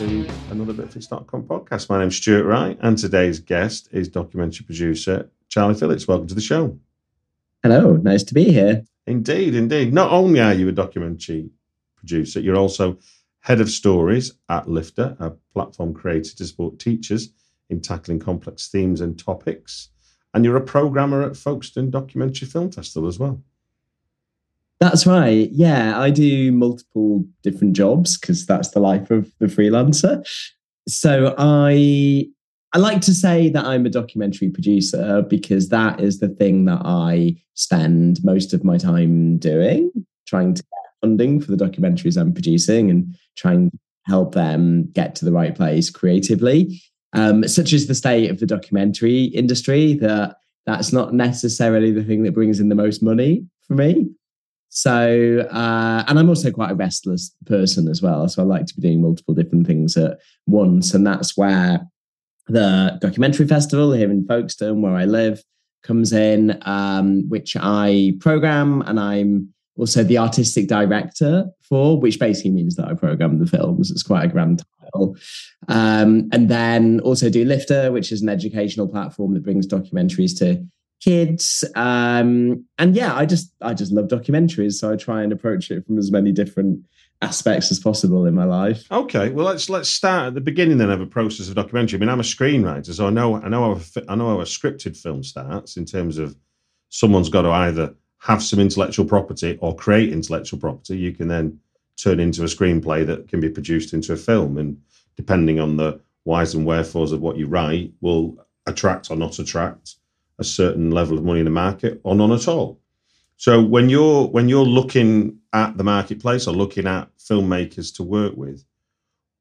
To another Bitfix.com podcast. My name's Stuart Wright, and today's guest is documentary producer Charlie Phillips. Welcome to the show. Hello, nice to be here. Indeed, indeed. Not only are you a documentary producer, you're also head of stories at Lifter, a platform created to support teachers in tackling complex themes and topics. And you're a programmer at Folkestone Documentary Film Festival as well. That's right. Yeah, I do multiple different jobs because that's the life of the freelancer. So I I like to say that I'm a documentary producer because that is the thing that I spend most of my time doing, trying to get funding for the documentaries I'm producing and trying to help them get to the right place creatively. Um, such as the state of the documentary industry, that that's not necessarily the thing that brings in the most money for me. So, uh, and I'm also quite a restless person as well. So I like to be doing multiple different things at once. And that's where the documentary festival here in Folkestone, where I live, comes in, um, which I program, and I'm also the artistic director for, which basically means that I program the films. It's quite a grand title. Um, and then also do Lifter, which is an educational platform that brings documentaries to kids. Um, and yeah, I just I just love documentaries, so I try and approach it from as many different aspects as possible in my life. Okay, well let's let's start at the beginning then of a process of documentary. I mean, I'm a screenwriter, so I know I know how a, I know how a scripted film starts in terms of someone's got to either have some intellectual property or create intellectual property. You can then turn into a screenplay that can be produced into a film, and depending on the whys and wherefores of what you write, will attract or not attract a certain level of money in the market or none at all. So when you're when you're looking at the marketplace or looking at filmmakers to work with,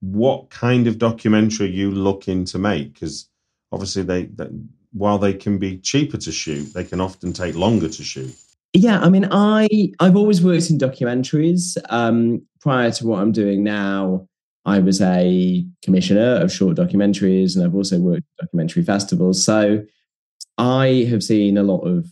what kind of documentary are you looking to make? Because obviously they, they while they can be cheaper to shoot, they can often take longer to shoot. Yeah, I mean, I I've always worked in documentaries. Um, prior to what I'm doing now, I was a commissioner of short documentaries, and I've also worked documentary festivals. So I have seen a lot of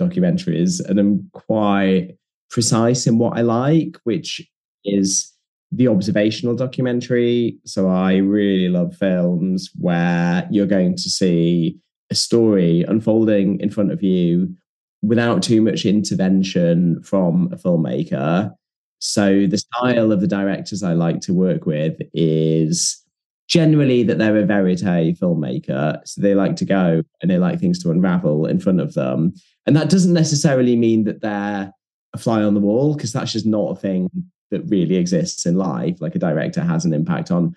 documentaries, and I'm quite precise in what I like, which is the observational documentary. So I really love films where you're going to see a story unfolding in front of you without too much intervention from a filmmaker. So the style of the directors I like to work with is generally that they're a verite filmmaker. So they like to go and they like things to unravel in front of them. And that doesn't necessarily mean that they're a fly on the wall, because that's just not a thing that really exists in life. Like a director has an impact on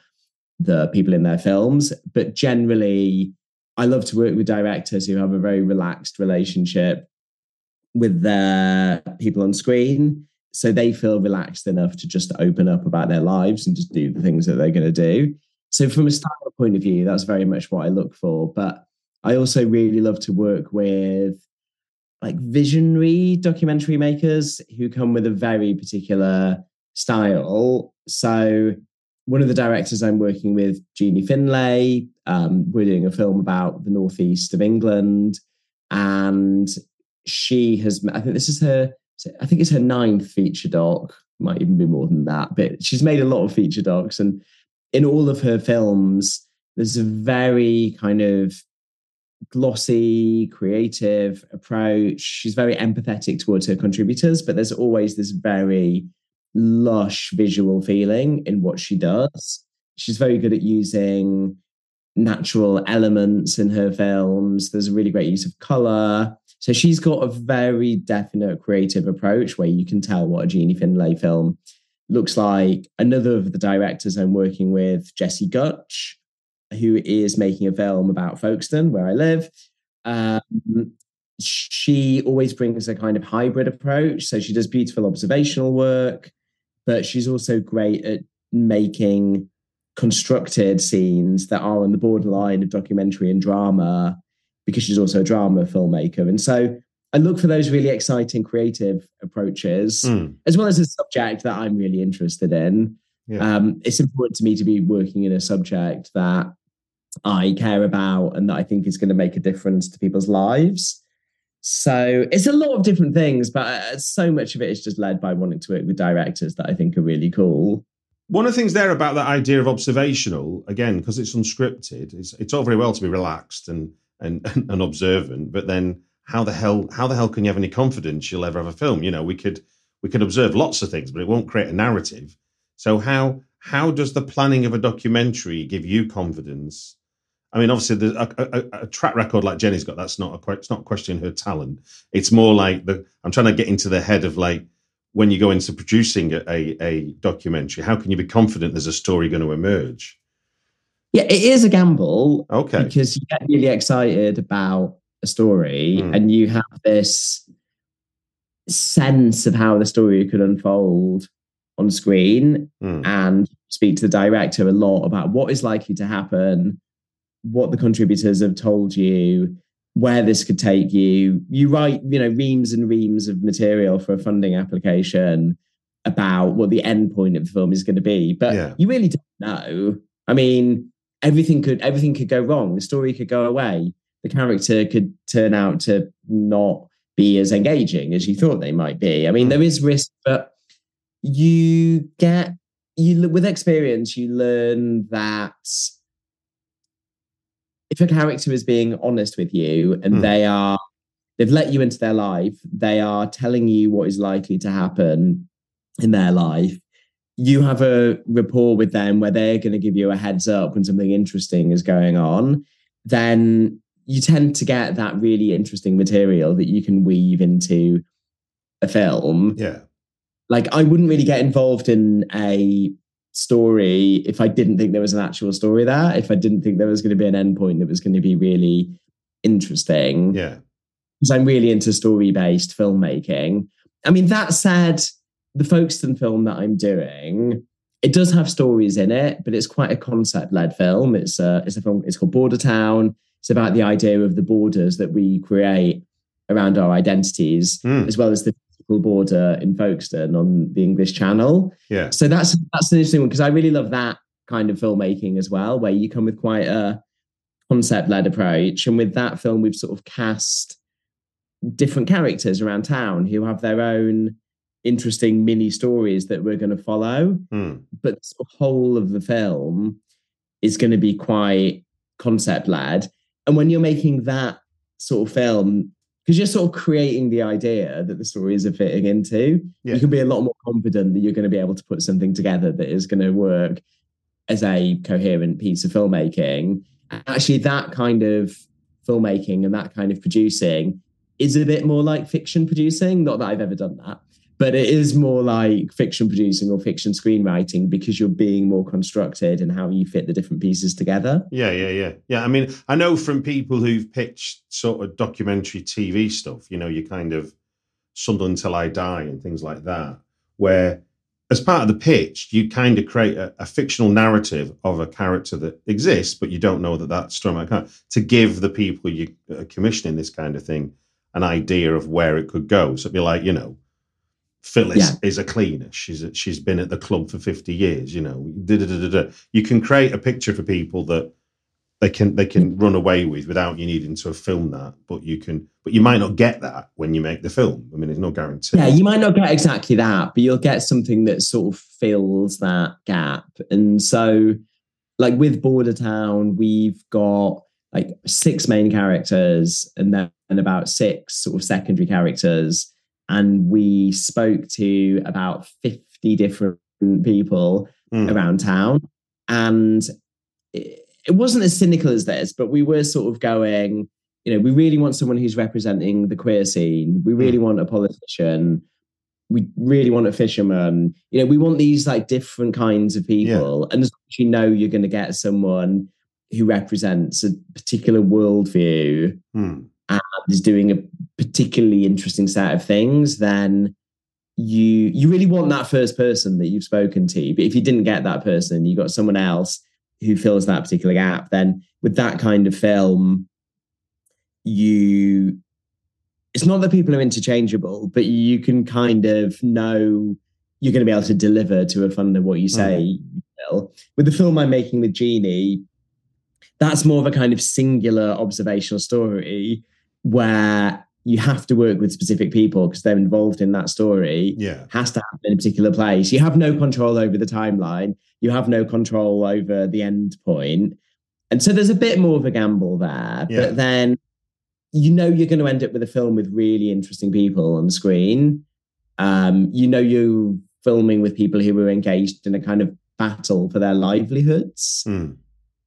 the people in their films. But generally, I love to work with directors who have a very relaxed relationship with their people on screen. So they feel relaxed enough to just open up about their lives and just do the things that they're going to do. So, from a style point of view, that's very much what I look for. But I also really love to work with like visionary documentary makers who come with a very particular style. So, one of the directors I'm working with, Jeannie Finlay, um, we're doing a film about the northeast of England, and she has. I think this is her. I think it's her ninth feature doc. Might even be more than that, but she's made a lot of feature docs, and in all of her films, there's a very kind of glossy, creative approach. She's very empathetic towards her contributors, but there's always this very lush visual feeling in what she does. She's very good at using natural elements in her films. There's a really great use of color. So she's got a very definite creative approach where you can tell what a Jeannie Finlay film looks like another of the directors I'm working with, Jesse Gutch, who is making a film about Folkestone, where I live. Um, she always brings a kind of hybrid approach. So she does beautiful observational work, but she's also great at making constructed scenes that are on the borderline of documentary and drama because she's also a drama filmmaker. And so I look for those really exciting creative approaches, Mm. as well as a subject that I'm really interested in. Yeah. Um, it's important to me to be working in a subject that I care about and that I think is going to make a difference to people's lives. So it's a lot of different things, but uh, so much of it is just led by wanting to work with directors that I think are really cool. One of the things there about that idea of observational, again, because it's unscripted, it's it's all very well to be relaxed and and and observant, but then how the hell how the hell can you have any confidence you'll ever have a film? You know, we could we could observe lots of things, but it won't create a narrative. So how how does the planning of a documentary give you confidence? I mean, obviously, the, a, a, a track record like Jenny's got that's not a it's not questioning her talent. It's more like the I'm trying to get into the head of like when you go into producing a, a, a documentary, how can you be confident there's a story going to emerge? Yeah, it is a gamble Okay. because you get really excited about a story Mm. and you have this sense of how the story could unfold on screen Mm. and speak to the director a lot about what is likely to happen, what the contributors have told you, where this could take you. You write, you know, reams and reams of material for a funding application about what the end point of the film is going to be, but Yeah. you really don't know. I mean, everything could everything could go wrong. The story could go away. The character could turn out to not be as engaging as you thought they might be. I mean, Hmm. there is risk, but you get you with experience you learn that if a character is being honest with you and Hmm. they are they've let you into their life they are telling you what is likely to happen in their life you have a rapport with them where they're going to give you a heads up when something interesting is going on then you tend to get that really interesting material that you can weave into a film Yeah. like I wouldn't really get involved in a story if I didn't think there was an actual story there. If I didn't think there was going to be an endpoint that was going to be really interesting. Yeah. Because I'm really into story based filmmaking. I mean, that said, the Folkestone film that I'm doing, it does have stories in it, but it's quite a concept led film. It's a, it's a film, it's called Border Town. It's about the idea of the borders that we create around our identities, Mm. as well as the physical border in Folkestone on the English Channel. Yeah. So that's that's an interesting one because I really love that kind of filmmaking as well, where you come with quite a concept led approach. And with that film, we've sort of cast different characters around town who have their own interesting mini stories that we're going to follow. Mm. But the whole of the film is going to be quite concept led. And when you're making that sort of film, because you're sort of creating the idea that the stories are fitting into, Yeah. you can be a lot more confident that you're going to be able to put something together that is going to work as a coherent piece of filmmaking. And Actually, that kind of filmmaking and that kind of producing is a bit more like fiction producing. Not that I've ever done that, but it is more like fiction producing or fiction screenwriting because you're being more constructed and how you fit the different pieces together. Yeah, yeah, yeah. Yeah. I mean, I know from people who've pitched sort of documentary TV stuff, you know, you kind of Sunderland Till I Die and things like that, where as part of the pitch, you kind of create a, a fictional narrative of a character that exists, but you don't know that that's Storm to give the people you are commissioning this kind of thing an idea of where it could go. So it'd be like, you know, Phyllis Yeah. is a cleaner. She's a, she's been at the club for fifty years. You know, da-da-da-da-da. you can create a picture for people that they can they can mm. run away with without you needing to film that. But you can, but you might not get that when you make the film. I mean, there's no guarantee. Yeah, you might not get exactly that, but you'll get something that sort of fills that gap. And so, like with Border Town, we've got like six main characters and then about six sort of secondary characters. And we spoke to about 50 different people Mm. around town. And it, it wasn't as cynical as this, but we were sort of going, you know, we really want someone who's representing the queer scene. We really want a politician. we really want a fisherman. You know, we want these like different kinds of people. And as long as you know you're going to get someone who represents a particular worldview Hmm. and is doing a particularly interesting set of things, then you you really want that first person that you've spoken to. But if you didn't get that person, you got someone else who fills that particular gap, then with that kind of film, you it's not that people are interchangeable, but you can kind of know you're going to be able to deliver to a funder what you say mm. you will. With the film I'm making with Jeannie, that's more of a kind of singular observational story where you have to work with specific people because they're involved in that story Yeah. has to happen in a particular place. You have no control over the timeline. You have no control over the end point. And so there's a bit more of a gamble there. Yeah. But then you know you're going to end up with a film with really interesting people on screen. Um, you know you're filming with people who are engaged in a kind of battle for their livelihoods. Hmm.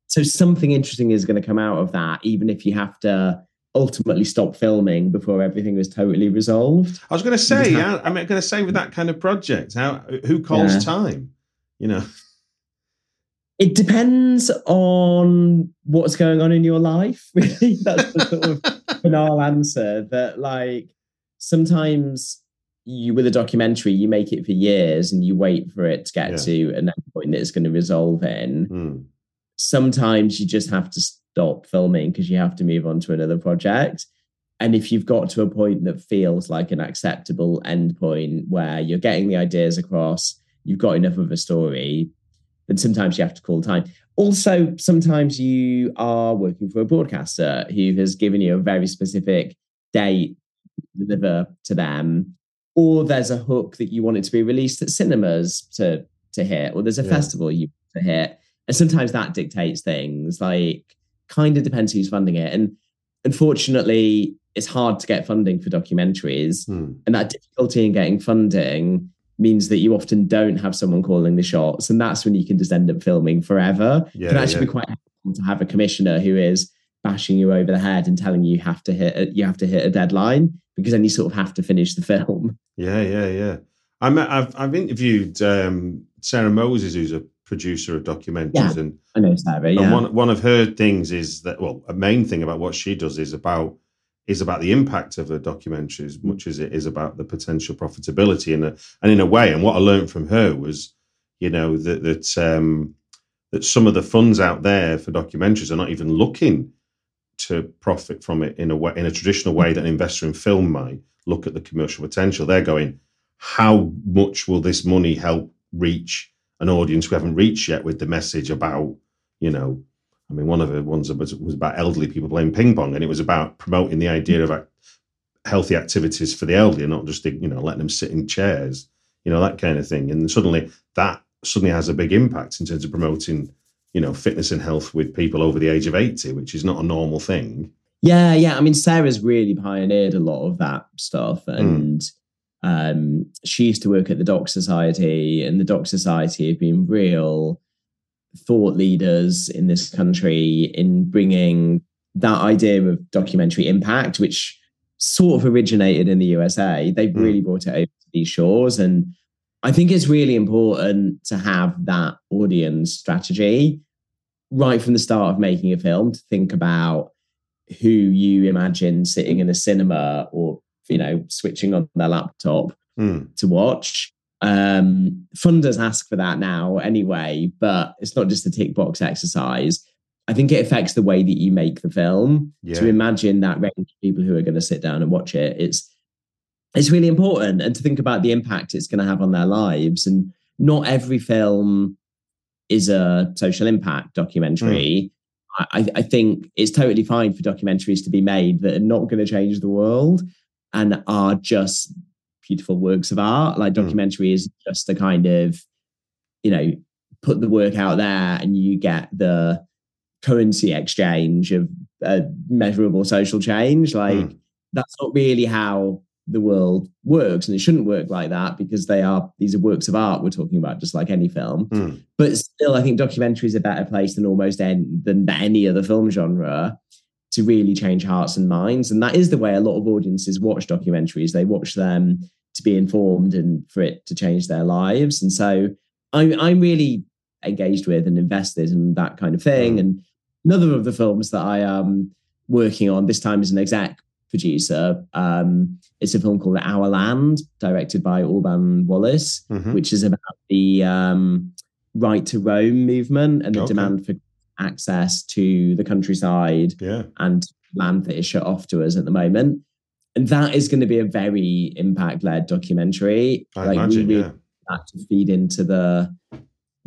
So something interesting is going to come out of that, even if you have to ultimately stop filming before everything was totally resolved. I was going to say, yeah, I'm going to say with that kind of project, how who calls Yeah. time? You know, It depends on what's going on in your life. Really, that's the sort of banal answer. That like sometimes you with a documentary, you make it for years and you wait for it to get Yeah. to an end point that it's going to resolve in. Hmm. Sometimes you just have to stop filming because you have to move on to another project. And if you've got to a point that feels like an acceptable end point where you're getting the ideas across, you've got enough of a story, then sometimes you have to call time. Also, sometimes you are working for a broadcaster who has given you a very specific date to deliver to them, or there's a hook that you want it to be released at cinemas to to hit, or there's a Yeah. festival you want to hit, and sometimes that dictates things. Like, kind of depends who's funding it, and unfortunately, it's hard to get funding for documentaries Hmm. and that difficulty in getting funding means that you often don't have someone calling the shots and that's when you can just end up filming forever Yeah, it can actually yeah. be quite helpful to have a commissioner who is bashing you over the head and telling you you have to hit a, you have to hit a deadline because then you sort of have to finish the film Yeah, yeah, yeah. I I've I've interviewed um, Sarah Mosses, who's a producer of documentaries, Yeah. and, i know Sarah, and yeah one one of her things is that well, a main thing about what she does is about is about the impact of a documentary as much as it is about the potential profitability and a, and in a way. And what I learned from her was, you know, that that um, that some of the funds out there for documentaries are not even looking to profit from it in a way in a traditional way that an investor in film might look at the commercial potential. They're going, how much will this money help reach an audience we haven't reached yet with the message about, you know, I mean, one of the ones was, was about elderly people playing ping pong, and it was about promoting the idea of ac- healthy activities for the elderly, and not just you know letting them sit in chairs, you know that kind of thing. And suddenly that suddenly has a big impact in terms of promoting, you know, fitness and health with people over the age of eighty, which is not a normal thing. Yeah, yeah. I mean, Sarah's really pioneered a lot of that stuff, hmm. and um, she used to work at the Doc Society, and the Doc Society have been real thought leaders in this country in bringing that idea of documentary impact, which sort of originated in the USA. They've Mm. really brought it over to these shores, and I think it's really important to have that audience strategy right from the start of making a film to think about who you imagine sitting in a cinema or you know switching on their laptop Hmm. to watch. Um funders ask for that now anyway but it's not just a tick box exercise. I think it affects the way that you make the film. Yeah. to imagine that range of people who are going to sit down and watch it it's it's really important. And to think about the impact it's going to have on their lives. And not every film is a social impact documentary. I, I think it's totally fine for documentaries to be made that are not going to change the world and are just beautiful works of art. Like Mm. documentary is just a kind of, you know, put the work out there and you get the currency exchange of uh, measurable social change. Like Mm. that's not really how the world works, and it shouldn't work like that because they are these are works of art we're talking about, just like any film. Hmm. But still, I think documentary is a better place than almost any, than any other film genre to really change hearts and minds. And that is the way a lot of audiences watch documentaries. They watch them to be informed and for it to change their lives. And so I'm I'm really engaged with and invested in that kind of thing. Mm. And another of the films that I am working on this time as an exec producer. Um, it's a film called Our Land, directed by Orban Wallace, Mhm. which is about the um, right to roam movement and the Okay. demand for access to the countryside Yeah. and land that is shut off to us at the moment. And that is going to be a very impact led documentary. I Like, we imagine. really Yeah. that to feed into the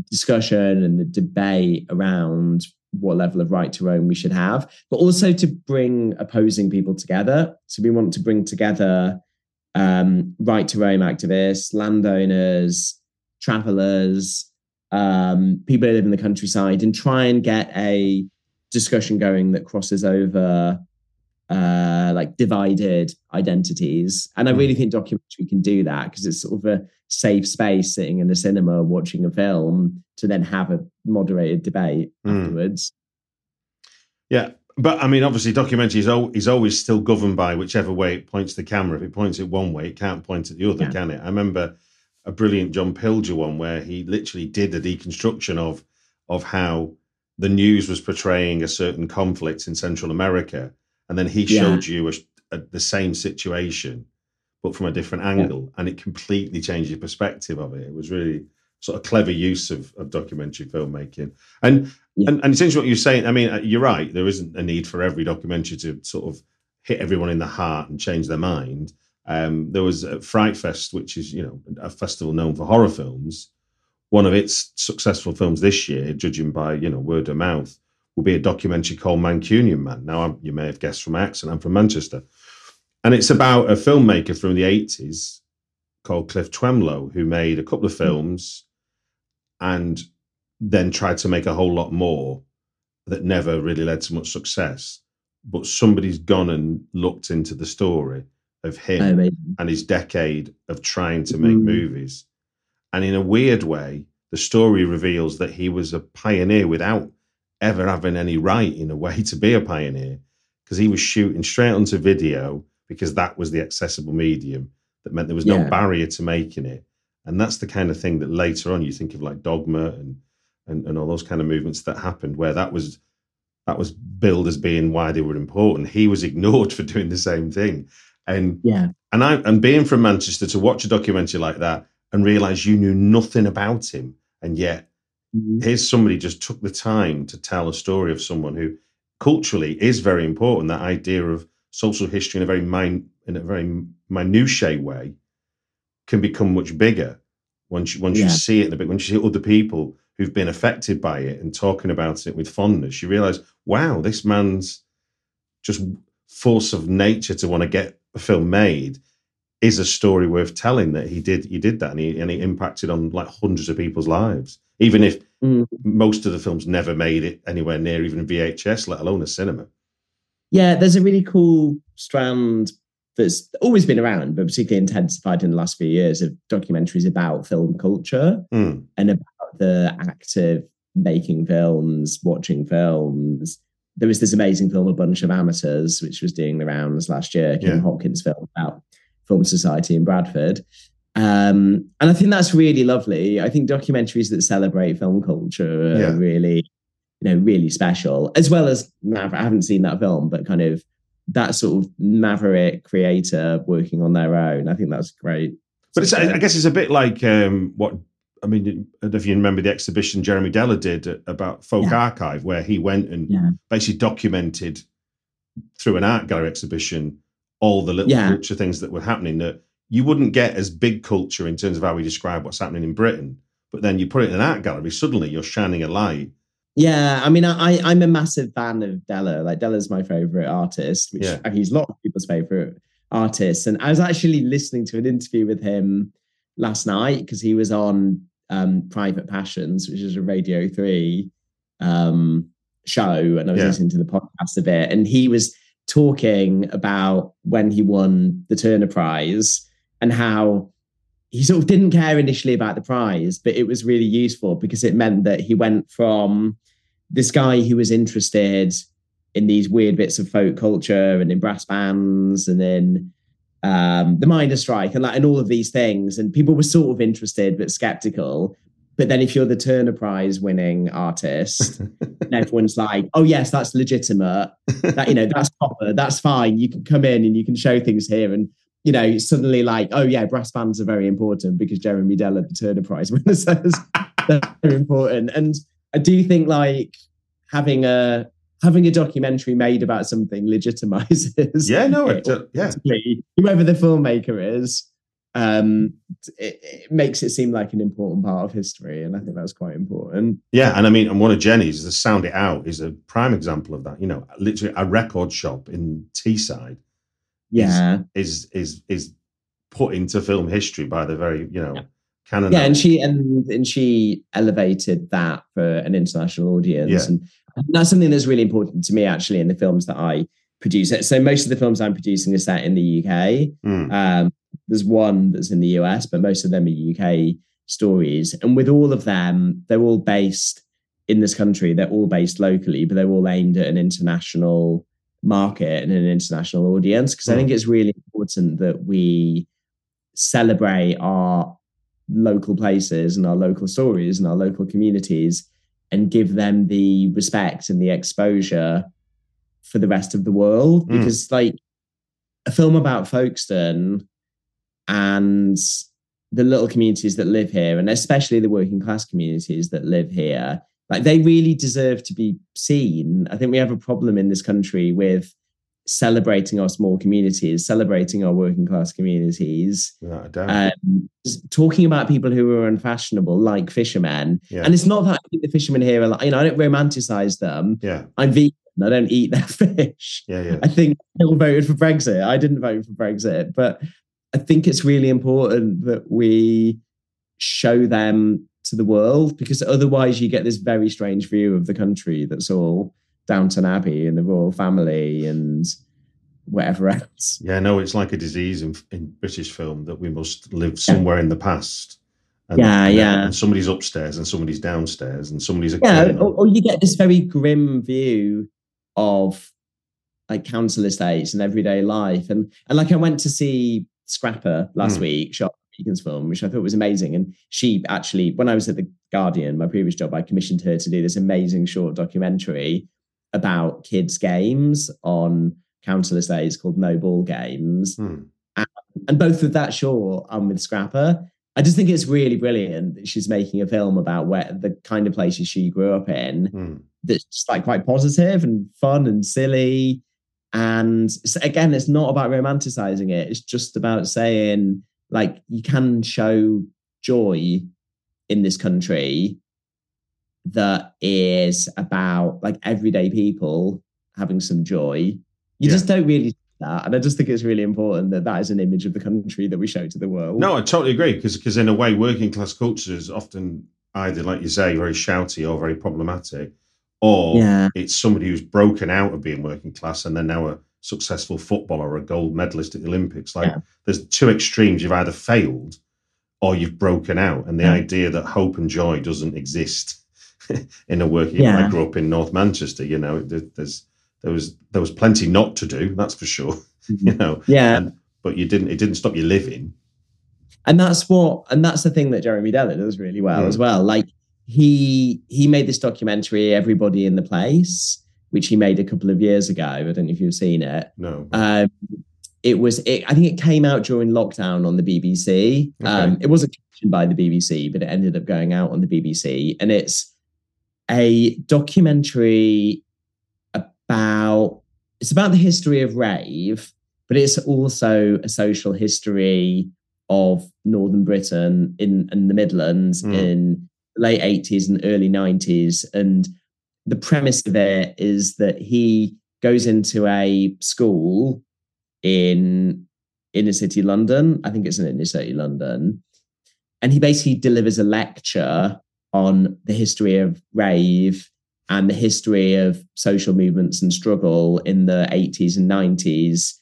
discussion and the debate around what level of right to roam we should have, but also to bring opposing people together. So we want to bring together um, right to roam activists, landowners, travelers, um, people who live in the countryside, and try and get a discussion going that crosses over uh, like divided identities. And I really think documentary can do that because it's sort of a safe space sitting in a cinema watching a film to then have a moderated debate Mm. afterwards. Yeah, but I mean, obviously, documentary is, al- is always still governed by whichever way it points the camera. If it points it one way, it can't point at the other, Yeah. can it? I remember a brilliant John Pilger one where he literally did a deconstruction of of how the news was portraying a certain conflict in Central America, and then he Yeah. showed you a, a, the same situation, but from a different angle, and it completely changed your perspective of it. It was really sort of clever use of, of documentary filmmaking, and Yeah. and, and it's interesting what you're saying. I mean, uh, you're right. There isn't a need for every documentary to sort of hit everyone in the heart and change their mind. Um, there was a Fright Fest, which is you know a festival known for horror films. One of its successful films this year, judging by you know word of mouth, will be a documentary called Mancunian Man. Now, I'm, you may have guessed from my accent, I'm from Manchester, and it's about a filmmaker from the 80s called Cliff Twemlow who made a couple of films and then tried to make a whole lot more that never really led to much success. But somebody's gone and looked into the story of him Amazing. and his decade of trying to make Mm. movies. And in a weird way, the story reveals that he was a pioneer without ever having any right, in a way, to be a pioneer because he was shooting straight onto video because that was the accessible medium that meant there was no Yeah. barrier to making it. And that's the kind of thing that later on you think of like Dogma and, and, and all those kind of movements that happened where that was that was billed as being why they were important. He was ignored for doing the same thing. And Yeah. and I and being from Manchester to watch a documentary like that and realize you knew nothing about him, and yet Mhm. here's somebody just took the time to tell a story of someone who culturally is very important. That idea of social history in a very min, in a very minutiae way can become much bigger once you, once you see it in a bit. Once you see other people who've been affected by it and talking about it with fondness, you realize, wow, this man's just force of nature to want to get film made is a story worth telling that he did he did that and he and he impacted on like hundreds of people's lives even if Mm. most of the films never made it anywhere near even VHS let alone a cinema Yeah, there's a really cool strand that's always been around, but particularly intensified in the last few years of documentaries about film culture Hmm. and about the act of making films, watching films. There was this amazing film, A Bunch of Amateurs, which was doing the rounds last year, Kim Yeah. Hopkins film about Film Society in Bradford. Um, and I think that's really lovely. I think documentaries that celebrate film culture are Yeah. really, you know, really special, as well as Maver- I haven't seen that film, but kind of that sort of maverick creator working on their own. I think that's great. but I guess it's a bit like um, what I mean I don't know if you remember the exhibition Jeremy Deller did about Folk Yeah. Archive where he went and Yeah. basically documented through an art gallery exhibition all the little Yeah. culture things that were happening that you wouldn't get as big culture in terms of how we describe what's happening in Britain. But then you put it in an art gallery, suddenly you're shining a light. Yeah, I mean, I I'm a massive fan of Deller. Like Deller's my favorite artist, which Yeah. he's a lot of people's favorite artist. And I was actually listening to an interview with him last night because he was on um, Private Passions, which is a Radio Three um, show, and I was Yeah. listening to the podcast a bit, and he was talking about when he won the Turner Prize and how he sort of didn't care initially about the prize, but it was really useful because it meant that he went from this guy who was interested in these weird bits of folk culture and in brass bands and in um, the Miners' Strike, and like and all of these things. And people were sort of interested but skeptical. But then if you're the Turner Prize winning artist, and everyone's like, "Oh yes, that's legitimate. That you know, that's proper. That's fine. You can come in and you can show things here." And you know, suddenly like, "Oh yeah, brass bands are very important because Jeremy Deller, the Turner Prize winner, says they're very important." And I do think like having a having a documentary made about something legitimizes. Yeah, no, it, uh, yeah. whoever the filmmaker is, um, it, it makes it seem like an important part of history, and I think that's quite important. Yeah, and I mean, and one of Jenny's, the Sound It Out, is a prime example of that. You know, literally a record shop in Teesside Yeah, is is is put into film history by the very you know Yeah. canon. yeah, and she and and she elevated that for an international audience, Yeah. and that's something that's really important to me actually in the films that I produce. So most of the films I'm producing are set in the UK. Mm, Um, there's one that's in the US, but most of them are UK stories. And with all of them, they're all based in this country. They're all based locally, but they're all aimed at an international market and an international audience. Because I think it's really important that we celebrate our local places and our local stories and our local communities and give them the respect and the exposure for the rest of the world. Mm. Because, like, a film about Folkestone and the little communities that live here, and especially the working class communities that live here, like they really deserve to be seen. I think we have a problem in this country with celebrating our small communities, celebrating our working class communities, without a doubt. um, talking about people who are unfashionable, like fishermen. yeah, And it's not that I think the fishermen here are like, you know, I don't romanticize them. yeah, I'm vegan. I don't eat their fish. yeah, yeah. I think they all voted for Brexit. I didn't vote for Brexit, but I think it's really important that we show them to the world because otherwise you get this very strange view of the country that's all Downton Abbey and the royal family and whatever else. Yeah, no, it's like a disease in, in British film that we must live somewhere in the past. And, Yeah, and- yeah. And somebody's upstairs and somebody's downstairs and somebody's a Yeah, or, or you get this very grim view of like council estates and everyday life. And and like I went to see Scrapper last Mm. week, Charlotte Regan's film, which I thought was amazing. And she actually, when I was at the Guardian, my previous job, I commissioned her to do this amazing short documentary about kids' games on council estates called No Ball Games. Hmm. And both with that short and with Scrapper, I just think it's really brilliant that she's making a film about where the kind of places she grew up in Hmm. that's just like quite positive and fun and silly. And s- again, it's not about romanticizing it. It's just about saying, like, you can show joy in this country that is about like everyday people having some joy. You Yeah. just don't really see that. And I just think it's really important that that is an image of the country that we show to the world. No, I totally agree because in a way, working class culture is often either, like you say, very shouty or very problematic, or Yeah. it's somebody who's broken out of being working class and they're now a successful footballer or a gold medalist at the Olympics. Like Yeah. there's two extremes: you've either failed or you've broken out, and the Yeah. idea that hope and joy doesn't exist in a working. Yeah. I grew up in North Manchester. You know, there, there's there was there was plenty not to do. That's for sure. You know, Yeah. and, but you didn't. It didn't stop you living. and that's what and that's the thing that jeremy deller does really well Mm. as well like he he made this documentary everybody in the place which he made a couple of years ago i don't know if you've seen it No. um it was it, i think it came out during lockdown on the bbc um it wasn't commissioned by the bbc but it ended up going out on the bbc and it's a documentary about it's about the history of rave but it's also a social history of northern britain in, the midlands Mm. in the late 80s and early 90s and the premise of it is that he goes into a school in inner city london. I think it's in inner city london. And he basically delivers a lecture on the history of rave and the history of social movements and struggle in the 80s and 90s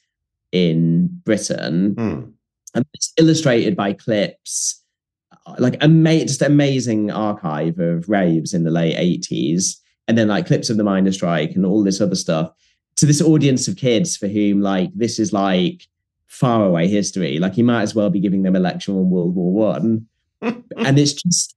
in Britain. Hmm. And it's illustrated by clips, uh, like ama- just amazing archive of raves in the late 80s, and then like clips of the miners' strike and all this other stuff to this audience of kids for whom like this is like faraway history. Like you might as well be giving them a lecture on World War One. and it's just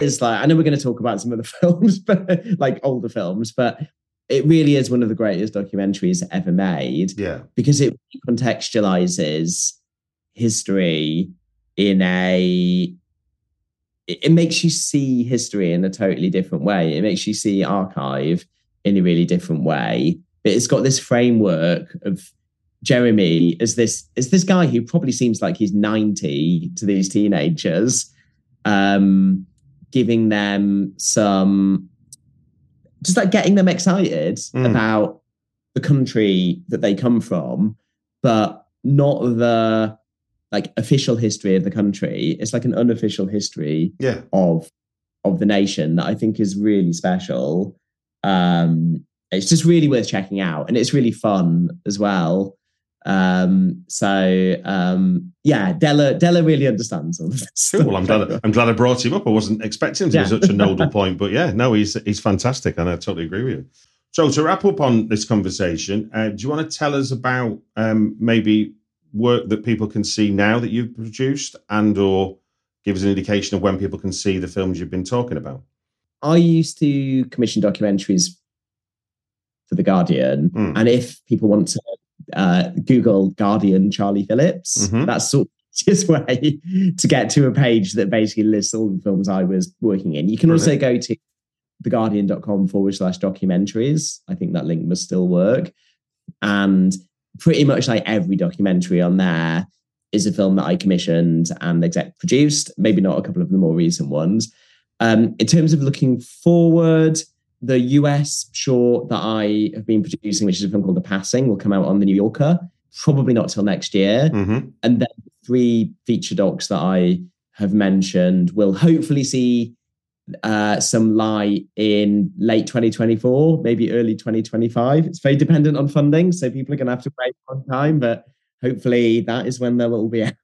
is like I know we're going to talk about some of the films, but like older films, but it really is one of the greatest documentaries ever made. Yeah, because it contextualizes history in a. It makes you see history in a totally different way. It makes you see archive in a really different way. But it's got this framework of Jeremy as this as this guy who probably seems like he's ninety to these teenagers. Um, giving them some just like getting them excited mm. about the country that they come from, but not the like official history of the country. It's like an unofficial history yeah. of of the nation that I think is really special. Um, it's just really worth checking out, and it's really fun as well. Um, so um, yeah, Deller Deller really understands all of this. Cool. Well, I'm glad I'm glad I brought him up. I wasn't expecting him to yeah. be such a nodal point, but yeah, no, he's he's fantastic, and I totally agree with you. So to wrap up on this conversation, uh, do you want to tell us about um, maybe work that people can see now that you've produced, and or give us an indication of when people can see the films you've been talking about? I used to commission documentaries for the Guardian, mm. and if people want to uh, Google Guardian Charlie Phillips. Mm-hmm. That's sort of just way to get to a page that basically lists all the films I was working in. You can Brilliant. also go to theguardian.com forward slash documentaries. I think that link must still work. And pretty much like every documentary on there is a film that I commissioned and exec produced, maybe not a couple of the more recent ones. Um, in terms of looking forward, the US short that I have been producing, which is a film called The Passing, will come out on The New Yorker, probably not till next year. Mm-hmm. And then three feature docs that I have mentioned will hopefully see uh, some light in late 2024, maybe early 2025. It's very dependent on funding, so people are going to have to wait one time, but hopefully that is when they'll all be out.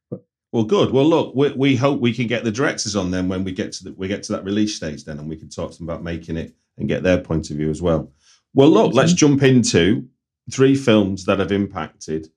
Well, good. Well, look, we, we hope we can get the directors on then when we get to the, we get to that release stage then, and we can talk to them about making it and get their point of view as well. Well, look, let's jump into three films that have impacted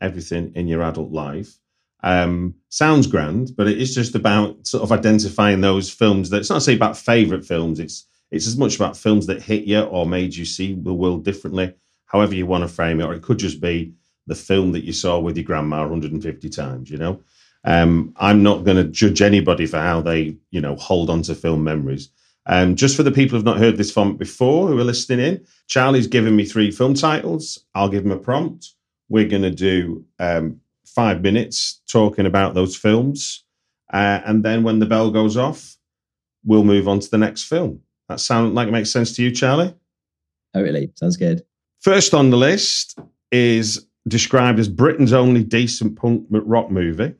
everything in your adult life. Um, sounds grand, but it is just about sort of identifying those films that it's not say about favorite films. It's it's as much about films that hit you or made you see the world differently, however you want to frame it. Or it could just be the film that you saw with your grandma 150 times. You know, um, I'm not going to judge anybody for how they you know hold on to film memories. Um, just for the people who've not heard this format before, who are listening in, Charlie's given me three film titles. I'll give him a prompt. we're going to do um, five minutes talking about those films. Uh, and then when the bell goes off, we'll move on to the next film. That sound like it makes sense to you, Charlie? Totally. Sounds good. First on the list is described as Britain's only decent punk rock movie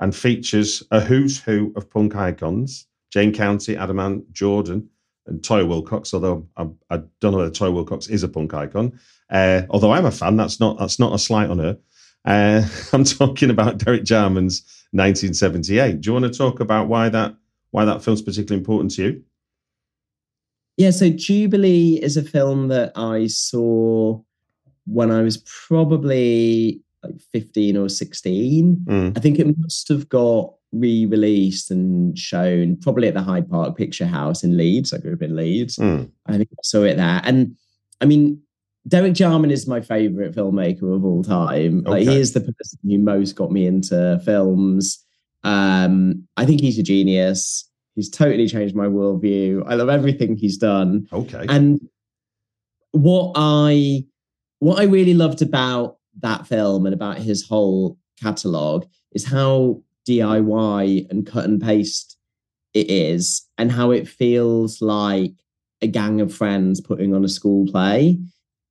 and features a who's who of punk icons Jane County, Adamant, Jordan, and Toyah Willcox. Although I, I don't know whether Toyah Willcox is a punk icon. Uh, although I'm a fan, that's not that's not a slight on her. Uh, I'm talking about Derek Jarman's 1978. Do you want to talk about why that why that film's particularly important to you? Yeah, so Jubilee is a film that I saw when I was probably like 15 or 16. Mm. I think it must have got re-released and shown probably at the Hyde Park Picture House in Leeds. I grew up in Leeds. Mm. I think I saw it there. And I mean, Derek Jarman is my favorite filmmaker of all time. Like he is the person who most got me into films. Um, I think he's a genius. He's totally changed my worldview. I love everything he's done. Okay. And what I what I really loved about that film and about his whole catalog is how DIY and cut and paste it is, and how it feels like a gang of friends putting on a school play.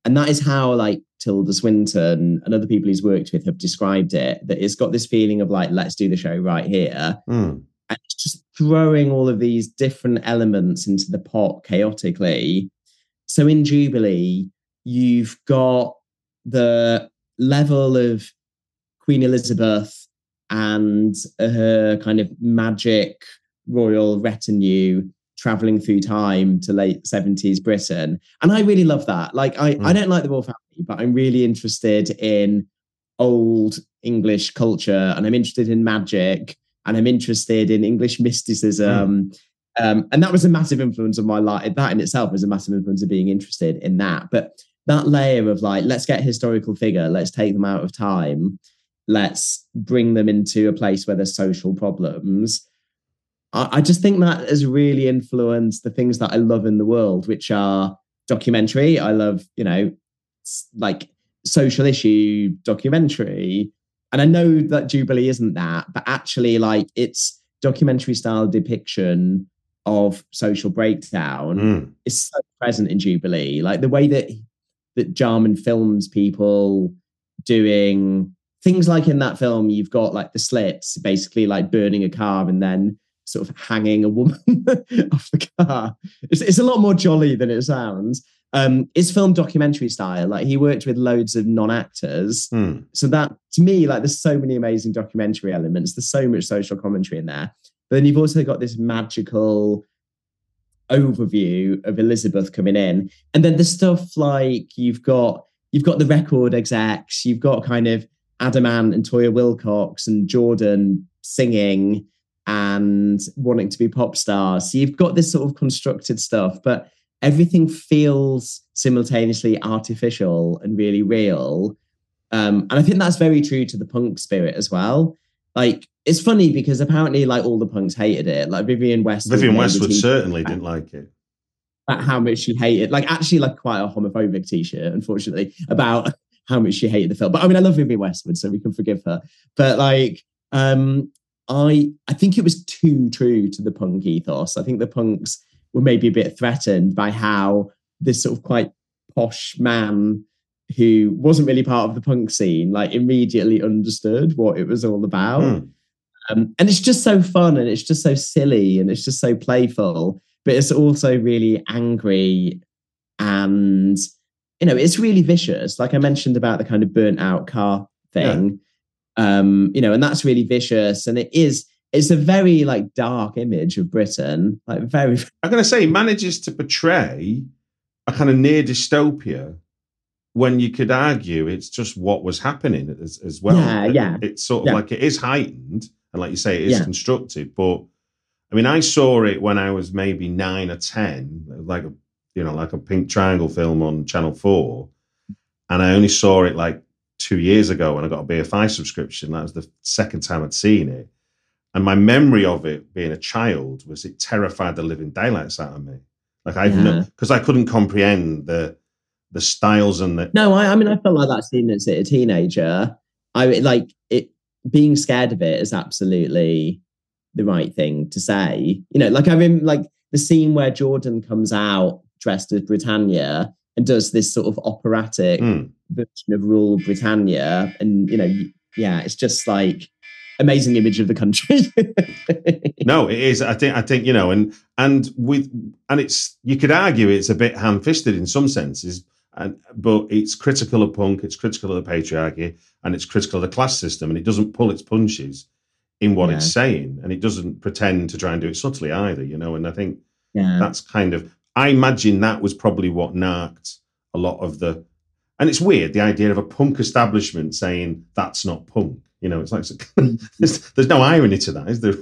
And that is how like Tilda Swinton and other people he's worked with have described it. That it's got this feeling of like, let's do the show right here Mm. and it's just throwing all of these different elements into the pot chaotically. So in Jubilee, you've got the level of Queen Elizabeth and her kind of magic royal retinue traveling through time to late 70s Britain. And I really love that. Like I, I Mm. don't like the royal family, but I'm really interested in old English culture and I'm interested in magic and I'm interested in English mysticism. Um, and that was a massive influence on my life. That in itself was a massive influence of being interested in that. But that layer of like, let's get historical figure, let's take them out of time, let's bring them into a place where there's social problems. I, I just think that has really influenced the things that I love in the world, which are documentary. I love, you know, like social issue documentary. And I know that Jubilee isn't that, but actually, like, it's documentary style depiction of social breakdown Mm. is so present in Jubilee. Like the way that that Jarman films people doing things like in that film, you've got like the Slits, basically like burning a car and then sort of hanging a woman off the car. It's, it's a lot more jolly than it sounds. Um, it's film documentary style. Like he worked with loads of non-actors. Mm. So that to me, like there's so many amazing documentary elements. There's so much social commentary in there. But then you've also got this magical overview of Elizabeth coming in. And then the stuff like you've got you've got the record execs, you've got kind of Adamant and Toyah Willcox and Jordan singing and wanting to be pop stars. So you've got this sort of constructed stuff, but everything feels simultaneously artificial and really real. Um, and I think that's very true to the punk spirit as well. Like it's funny because apparently, like all the punks hated it. Like Vivienne Westwood, Vivienne Westwood certainly didn't like it. about how much she hated, like actually, like quite a homophobic t-shirt, unfortunately, about how much she hated the film. But I mean, I love Vivienne Westwood, so we can forgive her. But like, um, I I think it was too true to the punk ethos. I think the punks were maybe a bit threatened by how this sort of quite posh man who wasn't really part of the punk scene, like immediately understood what it was all about. Mm. Um, and it's just so fun and it's just so silly and it's just so playful, but it's also really angry and you know, it's really vicious. Like I mentioned about the kind of burnt out car thing. Um, you know, and that's really vicious. And it is, it's a very like dark image of Britain, like very I'm going to say, manages to portray a kind of near dystopia when you could argue it's just what was happening as, as well. Yeah, yeah. It's sort of Yeah. like it is heightened, and like you say, it is Yeah. constructed. But I mean, I saw it when I was maybe nine or ten, like a you know, like a pink triangle film on Channel Four, and I only saw it like two years ago when I got a BFI subscription. That was the second time I'd seen it. And my memory of it being a child was it terrified the living daylights out of me. Like I Yeah. because I couldn't comprehend the the styles and the No, I, I mean, I felt like that scene as a teenager. I like it. Being scared of it is absolutely the right thing to say. You know, like I mean, like the scene where Jordan comes out dressed as Britannia and does this sort of operatic Mm. version of Rule Britannia, and you know, yeah, it's just like amazing image of the country. No, it is. I think. I think you know, and and with and it's you could argue it's a bit ham-fisted in some senses, and but it's critical of punk, it's critical of the patriarchy, and it's critical of the class system, and it doesn't pull its punches in what it's saying, and it doesn't pretend to try and do it subtly either. You know, and I think yeah, that's kind of. I imagine that was probably what narked a lot of the. And it's weird the idea of a punk establishment saying that's not punk. You know, it's like there's, there's no irony to that, is there?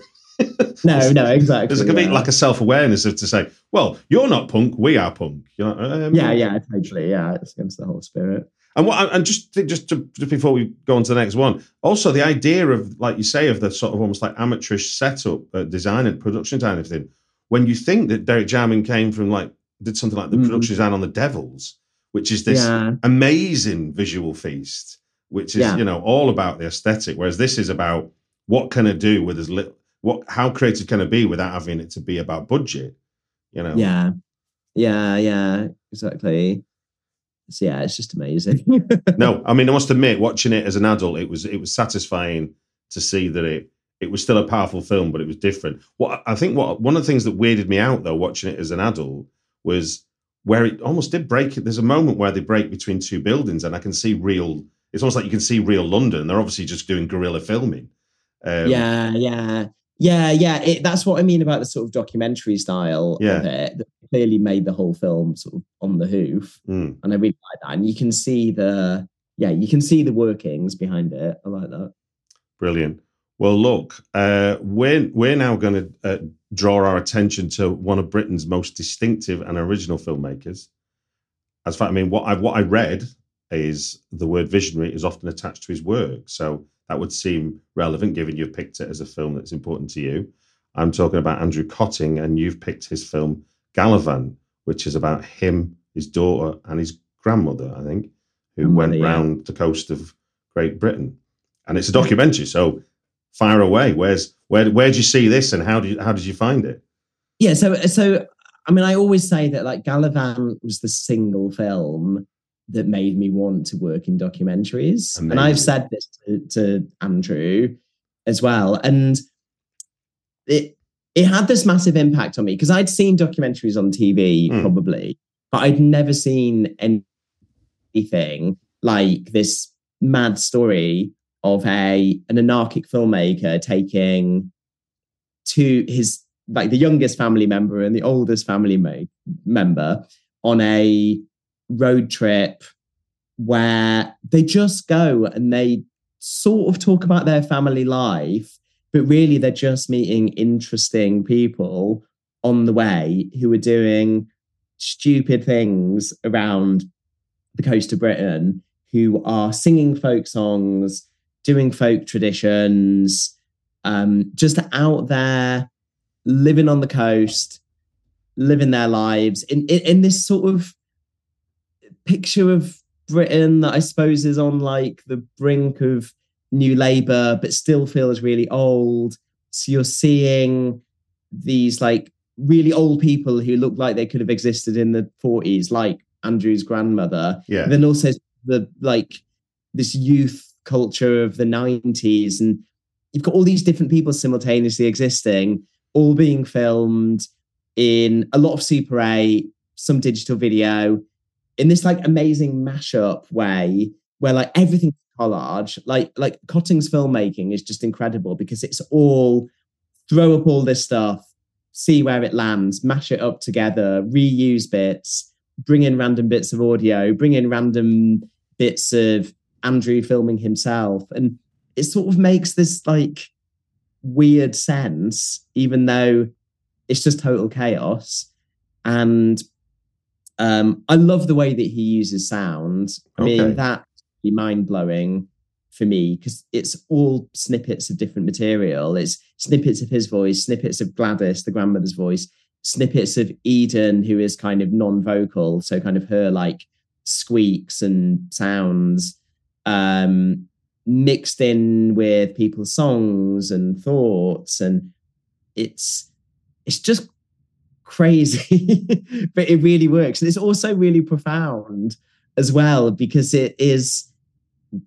no, no, exactly. There's a bit yeah. like a self awareness of to say, well, you're not punk, we are punk. You know, um, yeah, yeah, totally. Yeah, it's against the whole spirit. And what and just just to, just before we go on to the next one, also the idea of like you say of the sort of almost like amateurish setup, uh, design and production design and everything. When you think that Derek Jarman came from like did something like the Mm. production design on the Devils, which is this Yeah. amazing visual feast, which is Yeah. you know all about the aesthetic, whereas this is about what can I do with as little, what how creative can it be without having it to be about budget, you know? Yeah, yeah, yeah, exactly. So, yeah, it's just amazing. no, I mean, I must admit, watching it as an adult, it was it was satisfying to see that it it was still a powerful film, but it was different. What I think, what one of the things that weirded me out though, watching it as an adult, was where it almost did break. There's a moment where they break between two buildings, and I can see real. It's almost like you can see real London. They're obviously just doing guerrilla filming. Um, yeah, yeah, yeah, yeah. It, that's what I mean about the sort of documentary style Yeah. of it. That clearly made the whole film sort of on the hoof, mm. and I really like that. And you can see the yeah, you can see the workings behind it. I like that. Brilliant. Well, look, uh, we're we're now going to uh, draw our attention to one of Britain's most distinctive and original filmmakers. As fact, I mean, what I what I read is the word visionary is often attached to his work, so that would seem relevant given you've picked it as a film that's important to you. I'm talking about Andrew Kötting, and you've picked his film Gallivant, which is about him, his daughter, and his grandmother, I think, who went yeah. round the coast of Great Britain, and it's a documentary. So fire away. Where's where where did you see this, and how did you, how did you find it? Yeah, so so I mean, I always say that like Gallivant was the single film that made me want to work in documentaries, and I've said this to, to Andrew as well, and it it had this massive impact on me because I'd seen documentaries on TV Hmm. probably, but I'd never seen anything like this mad story of a an anarchic filmmaker taking to his like the youngest family member and the oldest family member on a road trip where they just go and they sort of talk about their family life but really they're just meeting interesting people on the way who are doing stupid things around the coast of Britain who are singing folk songs, doing folk traditions, um, just out there living on the coast, living their lives in, in, in this sort of picture of Britain that I suppose is on like the brink of new Labour, but still feels really old. So you're seeing these like really old people who look like they could have existed in the 40s, like Andrew's grandmother. Yeah, Then also the like this youth culture of the 90s. And you've got all these different people simultaneously existing, all being filmed in a lot of Super 8, some digital video, in this like amazing mashup way where like everything's collage. Like like Kötting's filmmaking is just incredible because it's all throw up all this stuff, see where it lands, mash it up together, reuse bits, bring in random bits of audio, bring in random bits of Andrew filming himself. And it sort of makes this like weird sense, even though it's just total chaos. And um, I love the way that he uses sound. I Okay. mean, that's mind blowing for me because it's all snippets of different material. It's snippets of his voice, snippets of Gladys, the grandmother's voice, snippets of Eden, who is kind of non vocal. So, kind of her like squeaks and sounds um, mixed in with people's songs and thoughts, and it's it's just crazy, but it really works. And it's also really profound as well because it is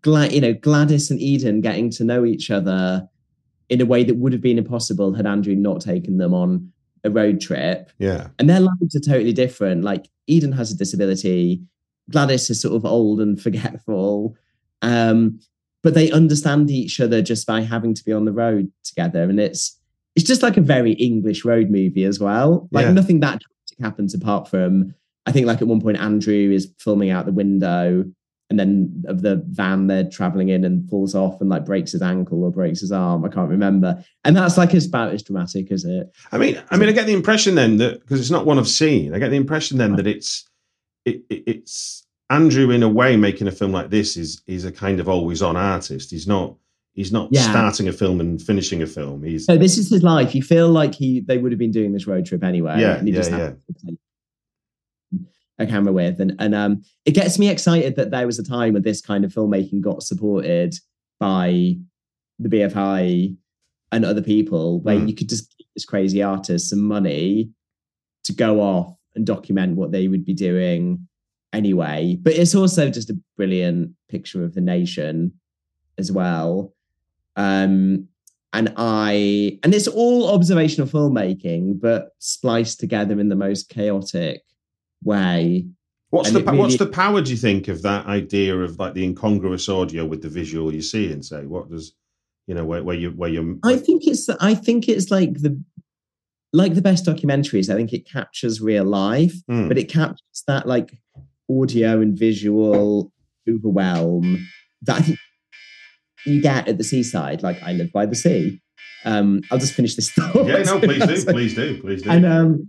glad you know Gladys and Eden getting to know each other in a way that would have been impossible had Andrew not taken them on a road trip. Yeah. And their lives are totally different. Like Eden has a disability, Gladys is sort of old and forgetful. Um, but they understand each other just by having to be on the road together. And it's it's just like a very English road movie as well. Like Yeah. nothing that dramatic happens apart from I think like at one point Andrew is filming out the window and then of the van they're traveling in and falls off and like breaks his ankle or breaks his arm. I can't remember. And that's like as about as dramatic as it. I mean, I mean, I get the impression then that because it's not one I've seen, I get the impression then that it's it, it, it's Andrew in a way making a film like this is is a kind of always on artist. He's not he's not Yeah. starting a film and finishing a film. He's So this is his life. You feel like he they would have been doing this road trip anyway. Yeah, and he just yeah, take a camera with. And and um it gets me excited that there was a time when this kind of filmmaking got supported by the BFI and other people where Mm. you could just give this crazy artist some money to go off and document what they would be doing anyway. But it's also just a brilliant picture of the nation as well. Um, and I and it's all observational filmmaking, but spliced together in the most chaotic way. what's and the pa- what's the power? Do you think of that idea of like the incongruous audio with the visual you see and say what does you know where, where you where you I think it's I think it's like the like the best documentaries. I think it captures real life, Hmm. but it captures that like audio and visual overwhelm that I think you get at the seaside. Like I live by the sea. Um, I'll just finish this thought. yeah no please do please do please do and um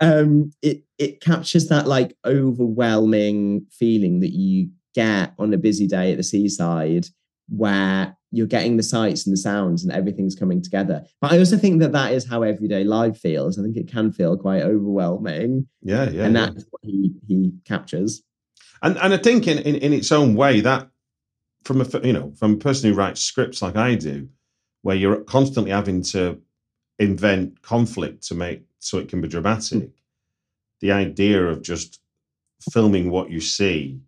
um it it captures that like overwhelming feeling that you get on a busy day at the seaside where you're getting the sights and the sounds and everything's coming together but i also think that that is how everyday life feels i think it can feel quite overwhelming yeah yeah and yeah. that's what he he captures and and I think in, in in its own way that from a you know from a person who writes scripts like I do, where you're constantly having to invent conflict to make so it can be dramatic. Hmm. The idea of just filming what you see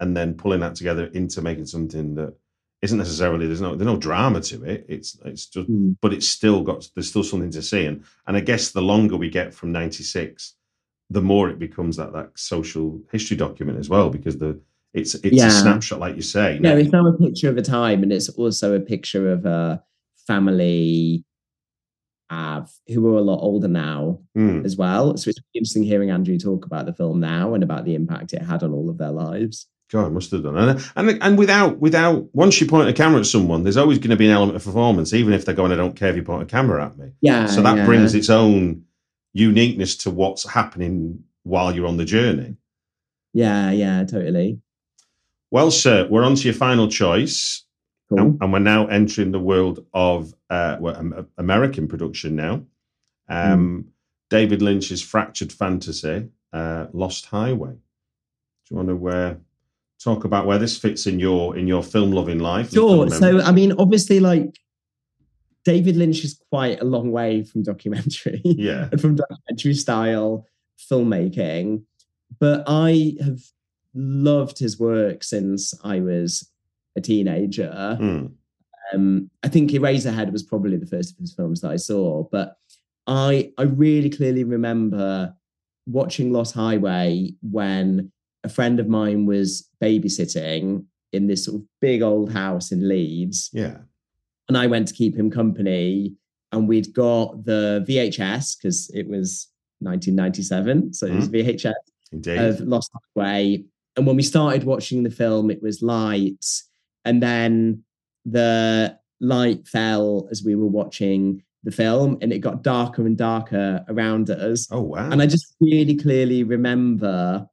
and then pulling that together into making something that isn't necessarily there's no there's no drama to it. It's it's just Hmm. but it's still got there's still something to see and and I guess the longer we get from 96 the more it becomes that that social history document as well because the it's it's Yeah. a snapshot like you say no it's now a picture of a time and it's also a picture of a family uh, who are a lot older now Mm. as well. So it's interesting hearing Andrew talk about the film now and about the impact it had on all of their lives. God, I must have done. And, and and without without once you point a camera at someone, there's always going to be an element of performance, even if they're going, "I don't care if you point a camera at me." Yeah. so that yeah. brings its own uniqueness to what's happening while you're on the journey. Yeah, yeah, totally. Well, sir, we're on to your final choice, Cool. and, and we're now entering the world of uh, well, American production now. Um, David Lynch's fractured fantasy, uh, Lost Highway. Do you want to uh, talk about where this fits in your in your film loving life? Sure. So. I mean, obviously, like David Lynch is quite a long way from documentary yeah, and from documentary style filmmaking, but I have loved his work since I was a teenager. Mm, um, I think Eraserhead was probably the first of his films that I saw, but I I really clearly remember watching Lost Highway when a friend of mine was babysitting in this sort of big old house in Leeds, yeah, and I went to keep him company, and we'd got the VHS because it was 1997, so it was hmm. VHS indeed. of Lost Highway. And when we started watching the film, it was light. And then the light fell as we were watching the film and it got darker and darker around us. oh wow! And I just really clearly remember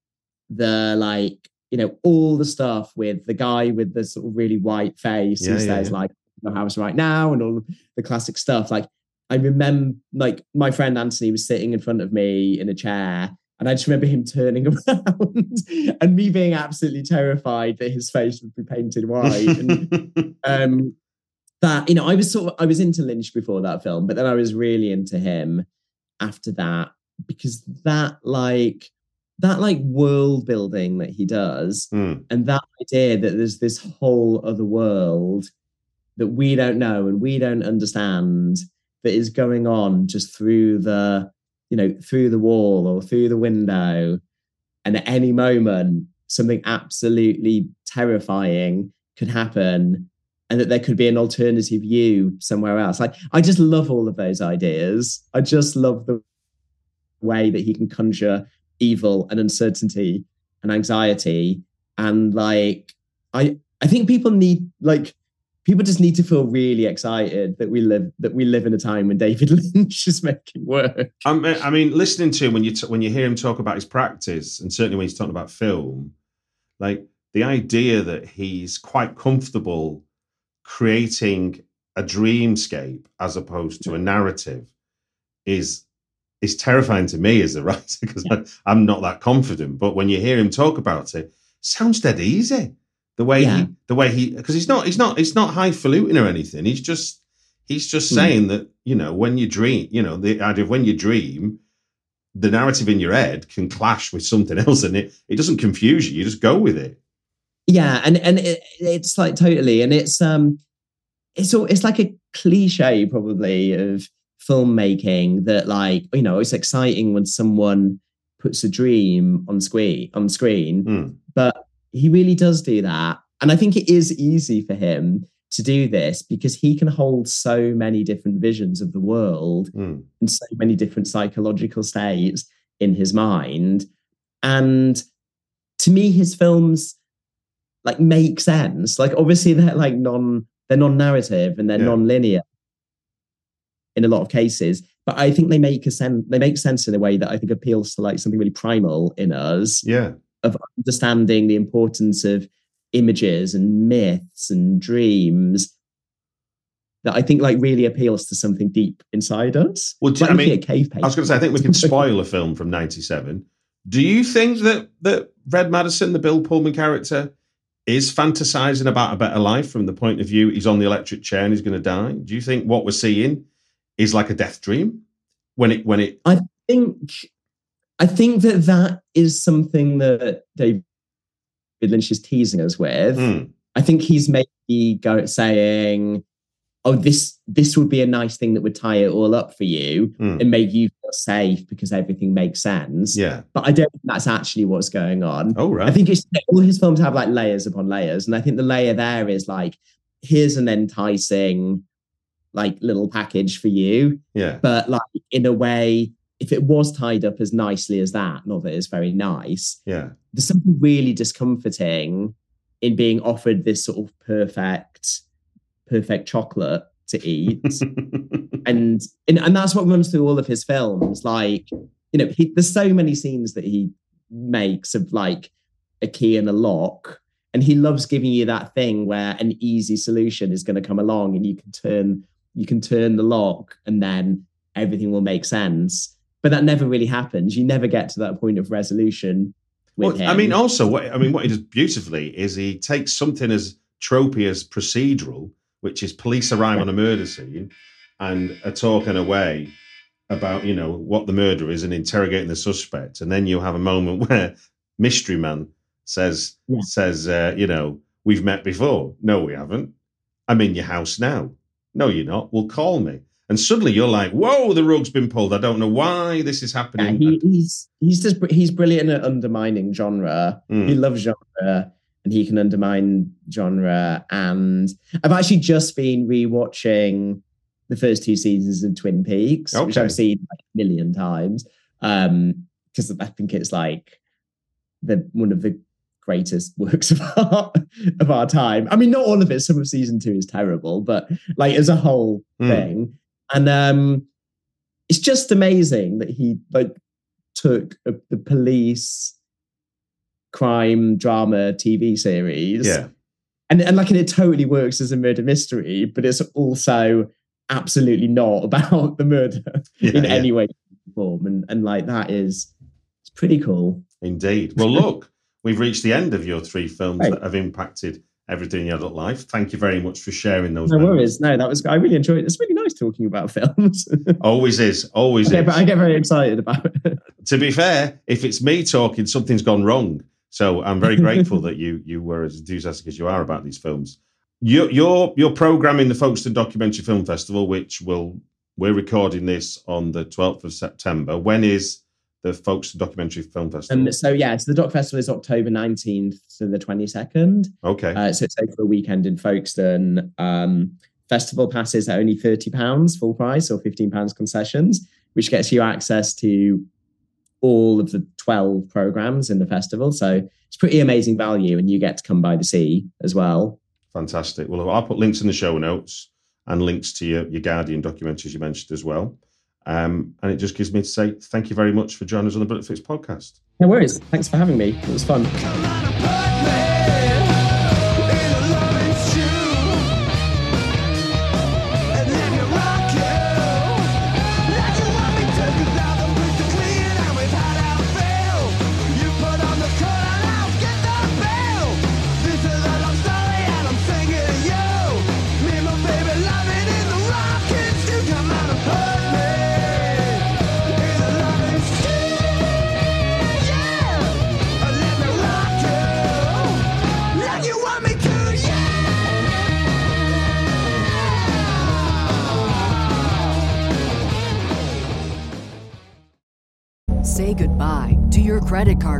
the like, you know, all the stuff with the guy with the sort of really white face Yeah, who yeah, says, yeah. like, the house right now and all the classic stuff. Like, I remember, like, my friend Anthony was sitting in front of me in a chair And I just remember him turning around and me being absolutely terrified that his face would be painted white. And um, that, you know, I was sort of, I was into Lynch before that film, but then I was really into him after that because that, like, that like world building that he does Mm. and that idea that there's this whole other world that we don't know and we don't understand that is going on just through the you know through the wall or through the window. And at any moment something absolutely terrifying could happen and that there could be an alternative you somewhere else. Like i just love all of those ideas. I just love the way that he can conjure evil and uncertainty and anxiety. And like i i think people need like people just need to feel really excited that we live that we live in a time when david lynch is making work. I mean, I mean, listening to him when you t- when you hear him talk about his practice, and certainly when he's talking about film, like the idea that he's quite comfortable creating a dreamscape as opposed to a narrative is is terrifying to me as a writer because I'm not that confident. But when you hear him talk about it, sounds dead easy. The way Yeah. he, the way he, because he's not, he's not, it's not highfalutin or anything. He's just, he's just Hmm. saying that you know when you dream, you know the idea of when you dream, the narrative in your head can clash with something else, and it it doesn't confuse you. You just go with it. yeah and and it, it's like totally and it's um it's all it's like a cliche probably of filmmaking that like you know it's exciting when someone puts a dream on screen on screen Hmm. but he really does do that and i think it is easy for him to do this because he can hold so many different visions of the world Hmm. in so many different psychological states in his mind and to me his films like make sense like obviously they're like non they're non-narrative and they're Yeah. non-linear in a lot of cases but i think they make a sense they make sense in a way that i think appeals to like something really primal in us Yeah, of understanding the importance of images and myths and dreams that I think like really appeals to something deep inside us. Well, do- Like I mean, cave I was going to say I think we can spoil a film from '97. Do you think that that Fred Madison, the Bill Pullman character, is fantasizing about a better life from the point of view he's on the electric chair and he's going to die? Do you think what we're seeing is like a death dream when it when it? I think I think that that is something that David Lynch is teasing us with. Hmm. I think he's maybe go saying, "Oh, this this would be a nice thing that would tie it all up for you Hmm. and make you feel safe because everything makes sense." Yeah. But I don't think that's actually what's going on. Oh right. I think it's all his films have like layers upon layers, and I think the layer there is like, here's an enticing, like little package for you, yeah. but like in a way, if it was tied up as nicely as that, not that it's very nice, Yeah. there's something really discomforting in being offered this sort of perfect, perfect chocolate to eat. and, and and that's what runs through all of his films. Like, you know, he, there's so many scenes that he makes of like a key and a lock, and he loves giving you that thing where an easy solution is going to come along, and you can turn you can turn the lock, and then everything will make sense. But that never really happens. You never get to that point of resolution. With Well, him. I mean, also, what I mean, what he does beautifully is he takes something as tropey as procedural, which is police arrive on a murder scene and are talking away about you know what the murder is and interrogating the suspect, and then you have a moment where mystery man says Yeah. says uh, you know we've met before. No, we haven't. I'm in your house now. No, you're not. Well, call me. And suddenly you're like, whoa, the rug's been pulled. I don't know why this is Yeah, happening. he, he's he's just he's brilliant at undermining genre. Mm. He loves genre and he can undermine genre. And I've actually just been rewatching the first two seasons of Twin Peaks, which I've seen like a million times. Um, because I think it's like the one of the greatest works of art of our time. I mean, not all of it. Some of season two is terrible, but like as a whole Mm. thing. And um it's just amazing that he like took a, the police crime drama TV series yeah. and, and like and it totally works as a murder mystery, but it's also absolutely not about the murder Yeah, in yeah. any way, form. And and like that is it's pretty cool. Indeed. Well, look, we've reached the end of your three films Right. that have impacted everything in your adult life. Thank you very much for sharing those. No worries. No, that was I really enjoyed it. It's really nice talking about films. Always is. Always get, is. I get very excited about it. to be fair, if it's me talking, something's gone wrong. So I'm very grateful that you you were as enthusiastic as you are about these films. You're you're, you're programming the Folkestone Documentary Film Festival, which will we're recording this on the 12th of September. When is the Folkestone Documentary Film Festival? Um, so yeah, so the Doc Festival is October 19th to the 22nd. okay, Uh, so it's over a weekend in Folkestone. Um, festival passes are only thirty pounds full price or fifteen pounds concessions, which gets you access to all of the twelve programs in the festival. So it's pretty amazing value, and you get to come by the sea as well. fantastic. Well, I'll put links in the show notes and links to your, your Guardian documentaries you mentioned as well. Um, and it just gives me to say thank you very much for joining us on the Bullet Fix podcast. No worries. Thanks for having me. It was fun.